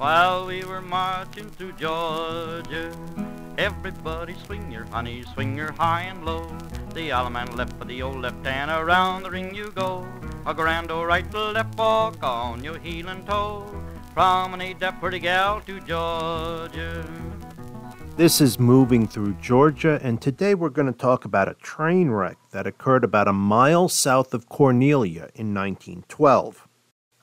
while we were marching through Georgia. Everybody swing your honey, swing your high and low. The Allemande left for the old left hand, around the ring you go. A grand old right to left walk on your heel and toe. Promenade that pretty gal to Georgia. This is Moving Through Georgia, and today we're going to talk about a train wreck that occurred about a mile south of Cornelia in 1912.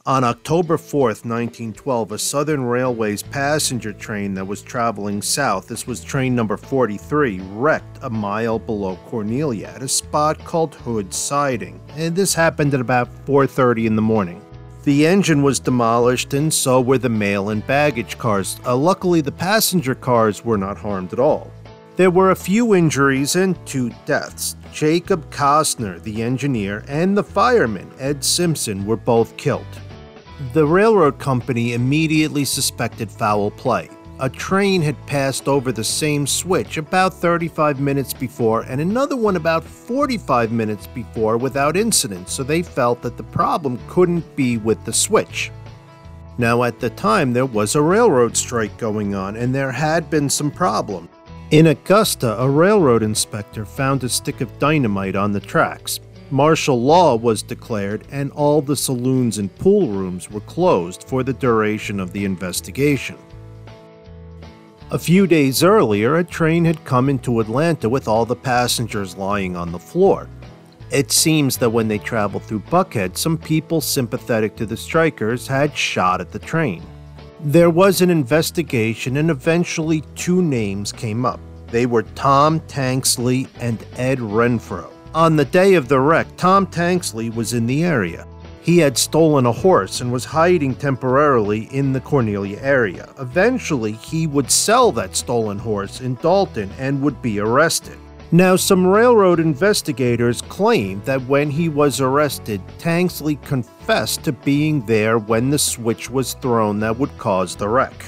On October 4th, 1912, a Southern Railways passenger train that was traveling south, this was train number 43, wrecked a mile below Cornelia at a spot called Hood Siding, and this happened at about 4:30 in the morning. The engine was demolished, and so were the mail and baggage cars. Uh, luckily, the passenger cars were not harmed at all. There were a few injuries and two deaths. Jacob Costner, the engineer, and the fireman, Ed Simpson, were both killed. The railroad company immediately suspected foul play. A train had passed over the same switch about 35 minutes before and another one about 45 minutes before without incident, so they felt that the problem couldn't be with the switch. Now, at the time, there was a railroad strike going on and there had been some problems. In Augusta, a railroad inspector found a stick of dynamite on the tracks. Martial law was declared, and all the saloons and pool rooms were closed for the duration of the investigation. A few days earlier, a train had come into Atlanta with all the passengers lying on the floor. It seems that when they traveled through Buckhead, some people sympathetic to the strikers had shot at the train. There was an investigation, and eventually two names came up. They were Tom Tanksley and Ed Renfro. On the day of the wreck, Tom Tanksley was in the area. He had stolen a horse and was hiding temporarily in the Cornelia area. Eventually, he would sell that stolen horse in Dalton and would be arrested. Now, some railroad investigators claim that when he was arrested, Tanksley confessed to being there when the switch was thrown that would cause the wreck.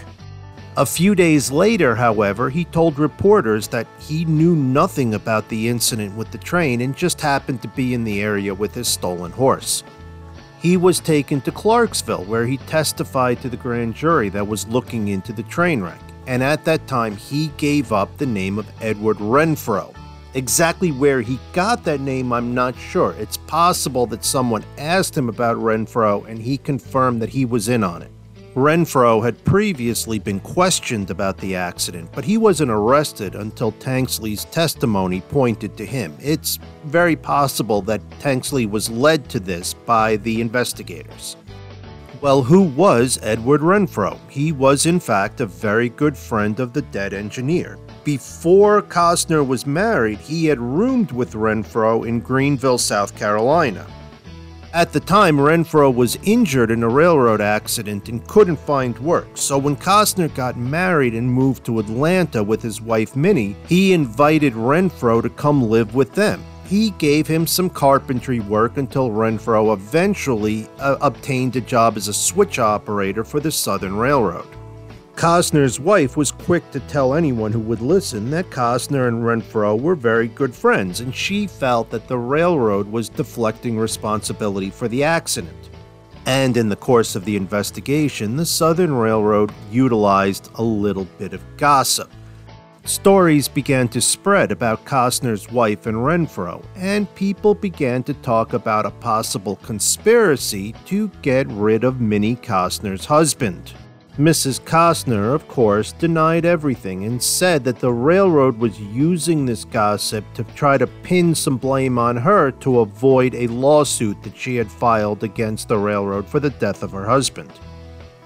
A few days later, however, he told reporters that he knew nothing about the incident with the train and just happened to be in the area with his stolen horse he was taken to Clarksville, where he testified to the grand jury that was looking into the train wreck. And at that time, he gave up the name of Edward Renfro. Exactly where he got that name, I'm not sure. It's possible that someone asked him about Renfro and he confirmed that he was in on it. Renfro had previously been questioned about the accident, but he wasn't arrested until Tanksley's testimony pointed to him. It's very possible that Tanksley was led to this by the investigators. Well, who was Edward Renfro? He was, in fact, a very good friend of the dead engineer. Before Costner was married, he had roomed with Renfro in Greenville, South Carolina. At the time, Renfro was injured in a railroad accident and couldn't find work, so when Costner got married and moved to Atlanta with his wife Minnie, he invited Renfro to come live with them. He gave him some carpentry work until Renfro eventually uh, obtained a job as a switch operator for the Southern Railroad. Costner's wife was quick to tell anyone who would listen that Costner and Renfro were very good friends, and she felt that the railroad was deflecting responsibility for the accident. And in the course of the investigation, the Southern Railroad utilized a little bit of gossip. Stories began to spread about Costner's wife and Renfro, and people began to talk about a possible conspiracy to get rid of Minnie Costner's husband. Mrs. Costner, of course, denied everything and said that the railroad was using this gossip to try to pin some blame on her to avoid a lawsuit that she had filed against the railroad for the death of her husband.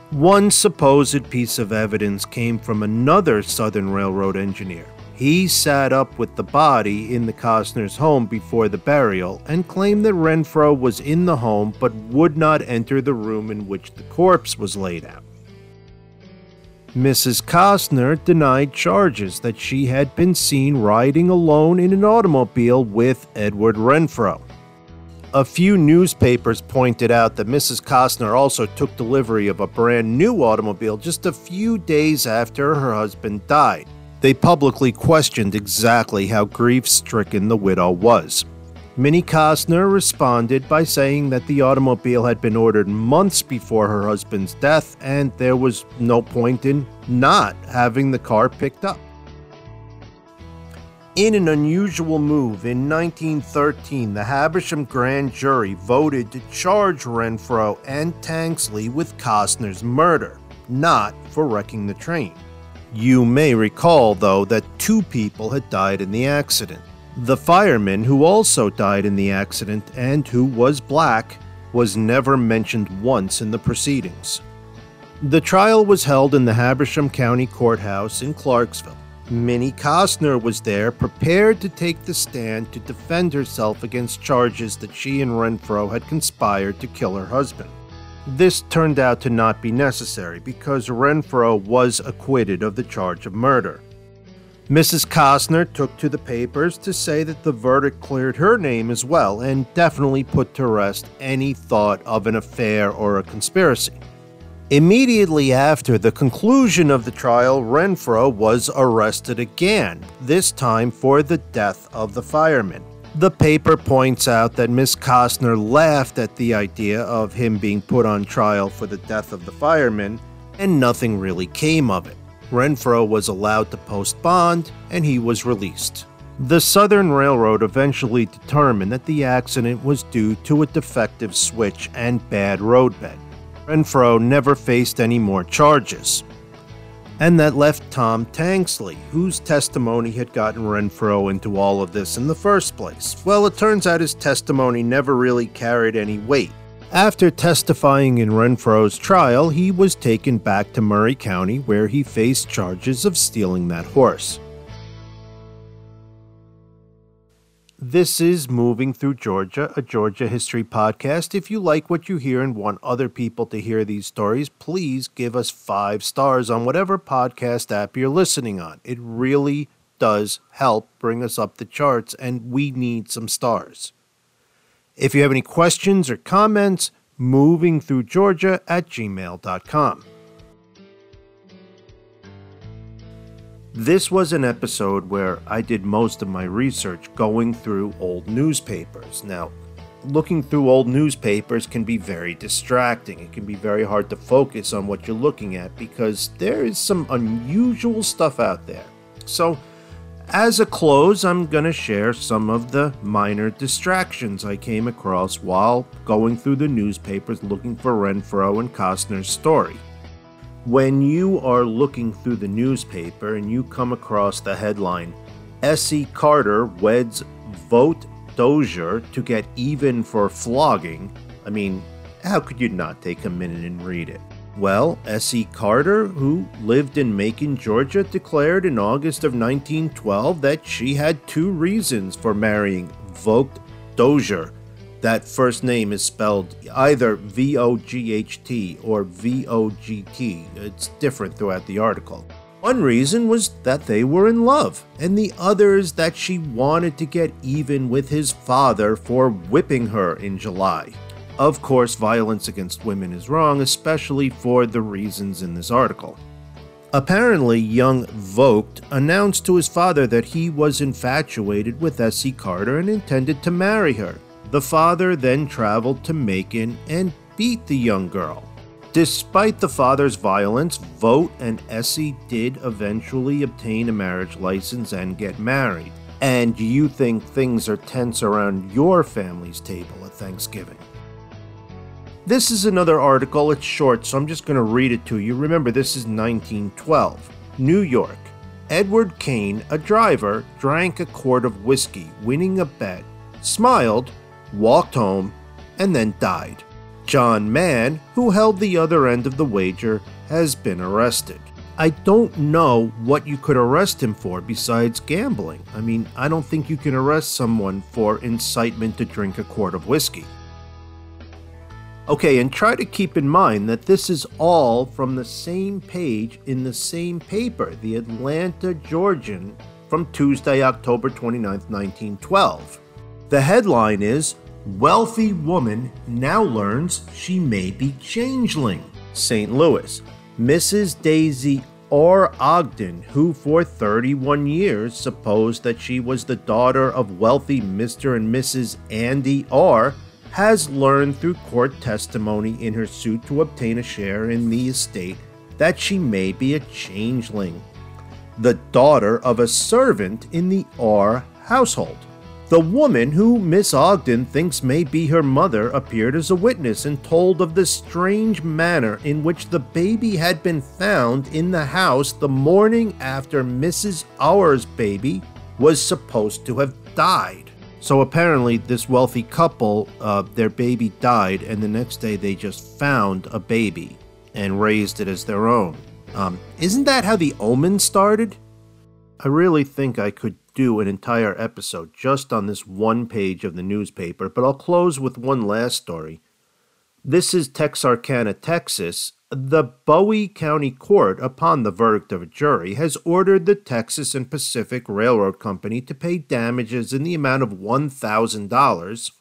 One supposed piece of evidence came from another Southern Railroad engineer. He sat up with the body in the Costner's home before the burial and claimed that Renfro was in the home but would not enter the room in which the corpse was laid out. Mrs. Costner denied charges that she had been seen riding alone in an automobile with Edward Renfro. A few newspapers pointed out that Mrs. Costner also took delivery of a brand new automobile just a few days after her husband died. They publicly questioned exactly how grief stricken the widow was. Minnie Costner responded by saying that the automobile had been ordered months before her husband's death and there was no point in not having the car picked up. In an unusual move, in 1913, the Habersham grand jury voted to charge Renfro and Tanksley with Costner's murder, not for wrecking the train. You may recall, though, that two people had died in the accident. The fireman who also died in the accident and who was black was never mentioned once in the proceedings. The trial was held in the Habersham County Courthouse in Clarksville. Minnie Costner was there, prepared to take the stand to defend herself against charges that she and Renfro had conspired to kill her husband. This turned out to not be necessary because Renfro was acquitted of the charge of murder. Mrs. Costner took to the papers to say that the verdict cleared her name as well and definitely put to rest any thought of an affair or a conspiracy. Immediately after the conclusion of the trial, Renfro was arrested again, this time for the death of the fireman. The paper points out that Miss Costner laughed at the idea of him being put on trial for the death of the fireman, and nothing really came of it. Renfro was allowed to post bond, and he was released. The Southern Railroad eventually determined that the accident was due to a defective switch and bad roadbed. Renfro never faced any more charges. And that left Tom Tanksley, whose testimony had gotten Renfro into all of this in the first place. Well, it turns out his testimony never really carried any weight. After testifying in Renfro's trial, he was taken back to Murray County where he faced charges of stealing that horse. This is Moving Through Georgia, a Georgia history podcast. If you like what you hear and want other people to hear these stories, please give us five stars on whatever podcast app you're listening on. It really does help bring us up the charts, and we need some stars. If you have any questions or comments, movingthroughgeorgia at gmail.com. This was an episode where I did most of my research going through old newspapers. Now, looking through old newspapers can be very distracting. It can be very hard to focus on what you're looking at because there is some unusual stuff out there. So, as a close, I'm going to share some of the minor distractions I came across while going through the newspapers looking for Renfro and Costner's story. When you are looking through the newspaper and you come across the headline, S.E. Carter weds Vogt Dozier to get even for flogging, I mean, how could you not take a minute and read it? Well, S.E. Carter, who lived in Macon, Georgia, declared in August of 1912 that she had two reasons for marrying Vogt Dozier that first name is spelled either V O G H T or V O G T. It's different throughout the article. One reason was that they were in love, and the other is that she wanted to get even with his father for whipping her in July. Of course, violence against women is wrong, especially for the reasons in this article. Apparently, young Vogt announced to his father that he was infatuated with Essie Carter and intended to marry her. The father then traveled to Macon and beat the young girl. Despite the father's violence, Vogt and Essie did eventually obtain a marriage license and get married. And you think things are tense around your family's table at Thanksgiving. This is another article. It's short, so I'm just going to read it to you. Remember, this is 1912. New York. Edward Kane, a driver, drank a quart of whiskey, winning a bet, smiled, walked home, and then died. John Mann, who held the other end of the wager, has been arrested. I don't know what you could arrest him for besides gambling. I mean, I don't think you can arrest someone for incitement to drink a quart of whiskey. Okay, and try to keep in mind that this is all from the same page in the same paper, the Atlanta Georgian, from Tuesday, October 29, 1912. The headline is Wealthy woman now learns she may be changeling. St. Louis. Mrs. Daisy R. Ogden, who for 31 years supposed that she was the daughter of wealthy Mr. and Mrs. Andy R., has learned through court testimony in her suit to obtain a share in the estate that she may be a changeling, the daughter of a servant in the R household. The woman who Miss Ogden thinks may be her mother appeared as a witness and told of the strange manner in which the baby had been found in the house the morning after Mrs. R's baby was supposed to have died. So apparently, this wealthy couple, uh, their baby died, and the next day they just found a baby and raised it as their own. Um, isn't that how the omen started? I really think I could do an entire episode just on this one page of the newspaper, but I'll close with one last story. This is Texarkana, Texas. The Bowie County Court, upon the verdict of a jury, has ordered the Texas and Pacific Railroad Company to pay damages in the amount of $1,000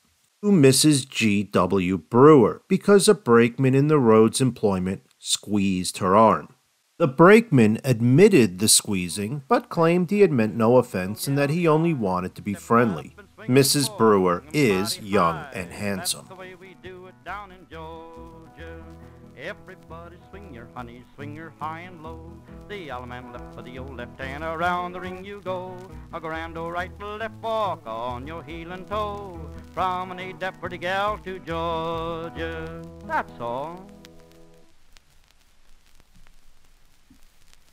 to Mrs. G.W. Brewer because a brakeman in the road's employment squeezed her arm. The brakeman admitted the squeezing, but claimed he had meant no offense and that he only wanted to be friendly. Mrs. Brewer is young and handsome. Everybody swing your honey, swing your high and low. The allemande left for the old left hand, around the ring you go. A grand old right left walk on your heel and toe. Promenade that pretty gal to Georgia. That's all.